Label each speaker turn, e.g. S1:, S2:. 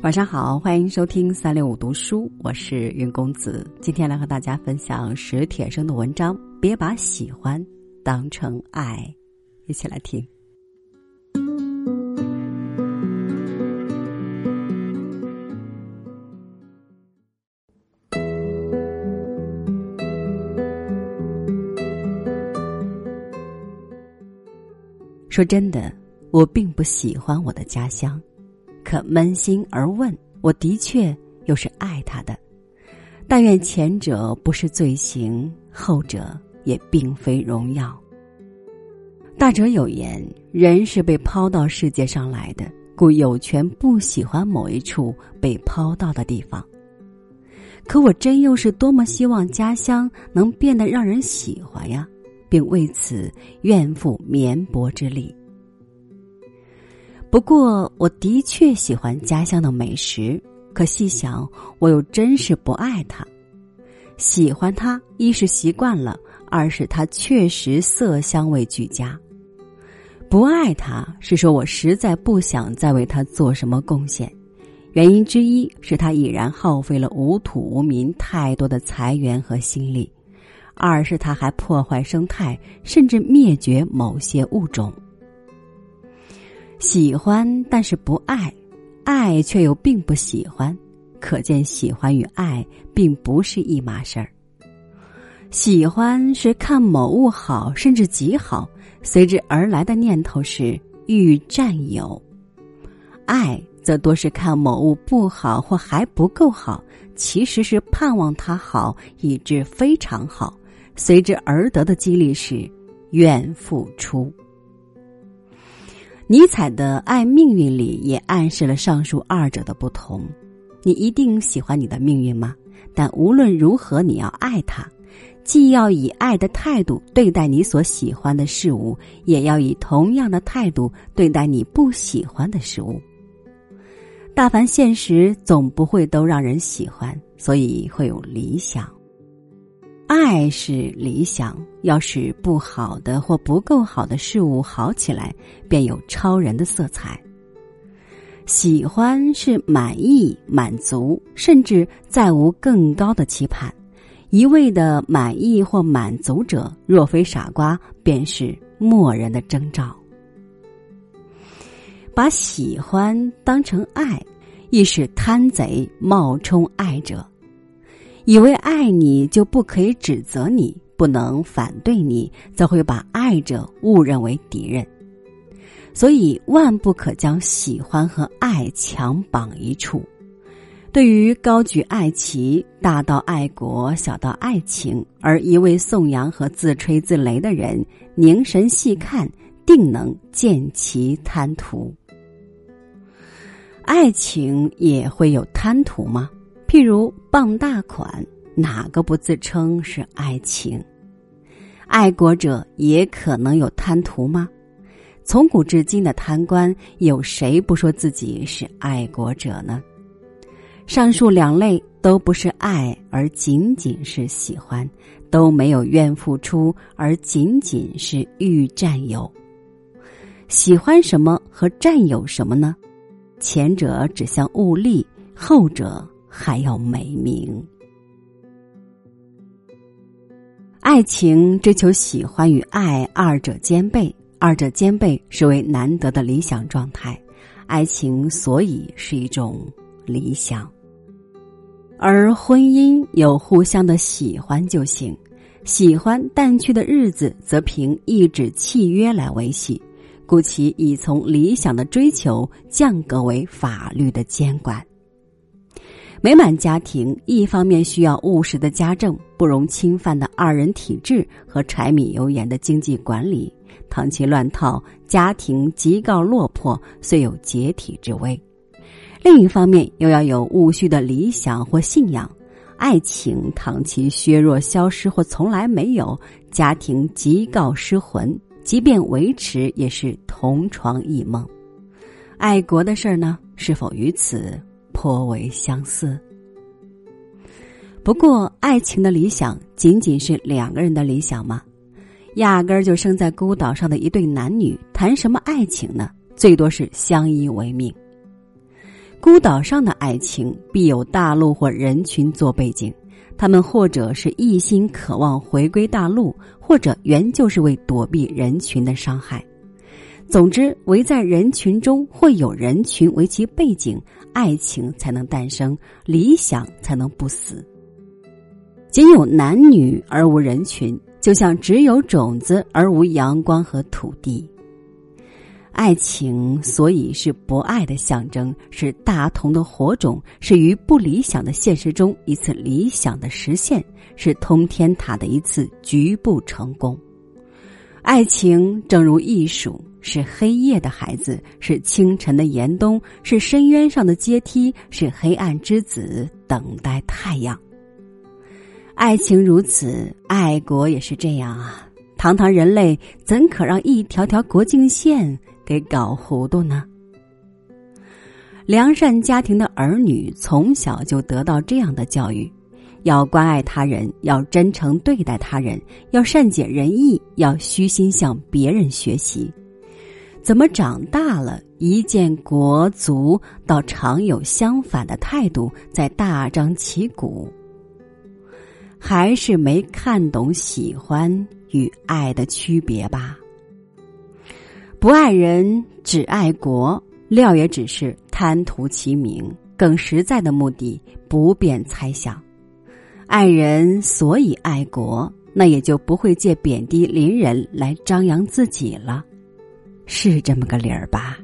S1: 晚上好，欢迎收听三六五读书，我是云公子。今天来和大家分享史铁生的文章，别把喜欢当成爱，一起来听。说真的，我并不喜欢我的家乡。可扪心而问，我的确又是爱他的。但愿前者不是罪行，后者也并非荣耀。大哲有言：“人是被抛到世界上来的，故有权不喜欢某一处被抛到的地方。”可我真又是多么希望家乡能变得让人喜欢呀，并为此愿付绵薄之力。不过，我的确喜欢家乡的美食，可细想，我又真是不爱它。喜欢它，一是习惯了，二是它确实色香味俱佳。不爱它，是说我实在不想再为它做什么贡献。原因之一是它已然耗费了无土无民太多的财源和心力；二是它还破坏生态，甚至灭绝某些物种。喜欢，但是不爱；爱却又并不喜欢，可见喜欢与爱并不是一码事儿。喜欢是看某物好，甚至极好，随之而来的念头是欲占有；爱则多是看某物不好或还不够好，其实是盼望它好，以致非常好，随之而得的激励是愿付出。尼采的《爱命运》里也暗示了上述二者的不同。你一定喜欢你的命运吗？但无论如何，你要爱它，既要以爱的态度对待你所喜欢的事物，也要以同样的态度对待你不喜欢的事物。大凡现实总不会都让人喜欢，所以会有理想。爱是理想，要使不好的或不够好的事物好起来，便有超人的色彩。喜欢是满意、满足，甚至再无更高的期盼。一味的满意或满足者，若非傻瓜，便是漠人的征兆。把喜欢当成爱，亦是贪贼冒充爱者。以为爱你就不可以指责你，不能反对你，则会把爱者误认为敌人。所以万不可将喜欢和爱强绑一处。对于高举爱旗、大到爱国、小到爱情而一味颂扬和自吹自擂的人，凝神细看，定能见其贪图。爱情也会有贪图吗？譬如傍大款，哪个不自称是爱情？爱国者也可能有贪图吗？从古至今的贪官，有谁不说自己是爱国者呢？上述两类都不是爱，而仅仅是喜欢；都没有愿付出，而仅仅是欲占有。喜欢什么和占有什么呢？前者指向物力，后者。还要美名，爱情追求喜欢与爱二者兼备，二者兼备是为难得的理想状态。爱情所以是一种理想，而婚姻有互相的喜欢就行，喜欢淡去的日子则凭一纸契约来维系，故其已从理想的追求降格为法律的监管。美满家庭，一方面需要务实的家政、不容侵犯的二人体制和柴米油盐的经济管理；倘其乱套，家庭即告落魄，虽有解体之危。另一方面，又要有务虚的理想或信仰。爱情倘其削弱、消失或从来没有，家庭即告失魂。即便维持，也是同床异梦。爱国的事儿呢？是否于此？颇为相似。不过，爱情的理想仅仅是两个人的理想吗？压根儿就生在孤岛上的一对男女，谈什么爱情呢？最多是相依为命。孤岛上的爱情必有大陆或人群做背景，他们或者是一心渴望回归大陆，或者原就是为躲避人群的伤害。总之，围在人群中，会有人群为其背景，爱情才能诞生，理想才能不死。仅有男女而无人群，就像只有种子而无阳光和土地。爱情所以是博爱的象征，是大同的火种，是于不理想的现实中一次理想的实现，是通天塔的一次局部成功。爱情正如艺术。是黑夜的孩子，是清晨的严冬，是深渊上的阶梯，是黑暗之子等待太阳。爱情如此，爱国也是这样啊！堂堂人类怎可让一条条国境线给搞糊涂呢？良善家庭的儿女从小就得到这样的教育：要关爱他人，要真诚对待他人，要善解人意，要虚心向别人学习。怎么长大了，一见国足，倒常有相反的态度在大张旗鼓？还是没看懂喜欢与爱的区别吧？不爱人只爱国，料也只是贪图其名，更实在的目的不便猜想。爱人所以爱国，那也就不会借贬低邻人来张扬自己了。是这么个理儿吧？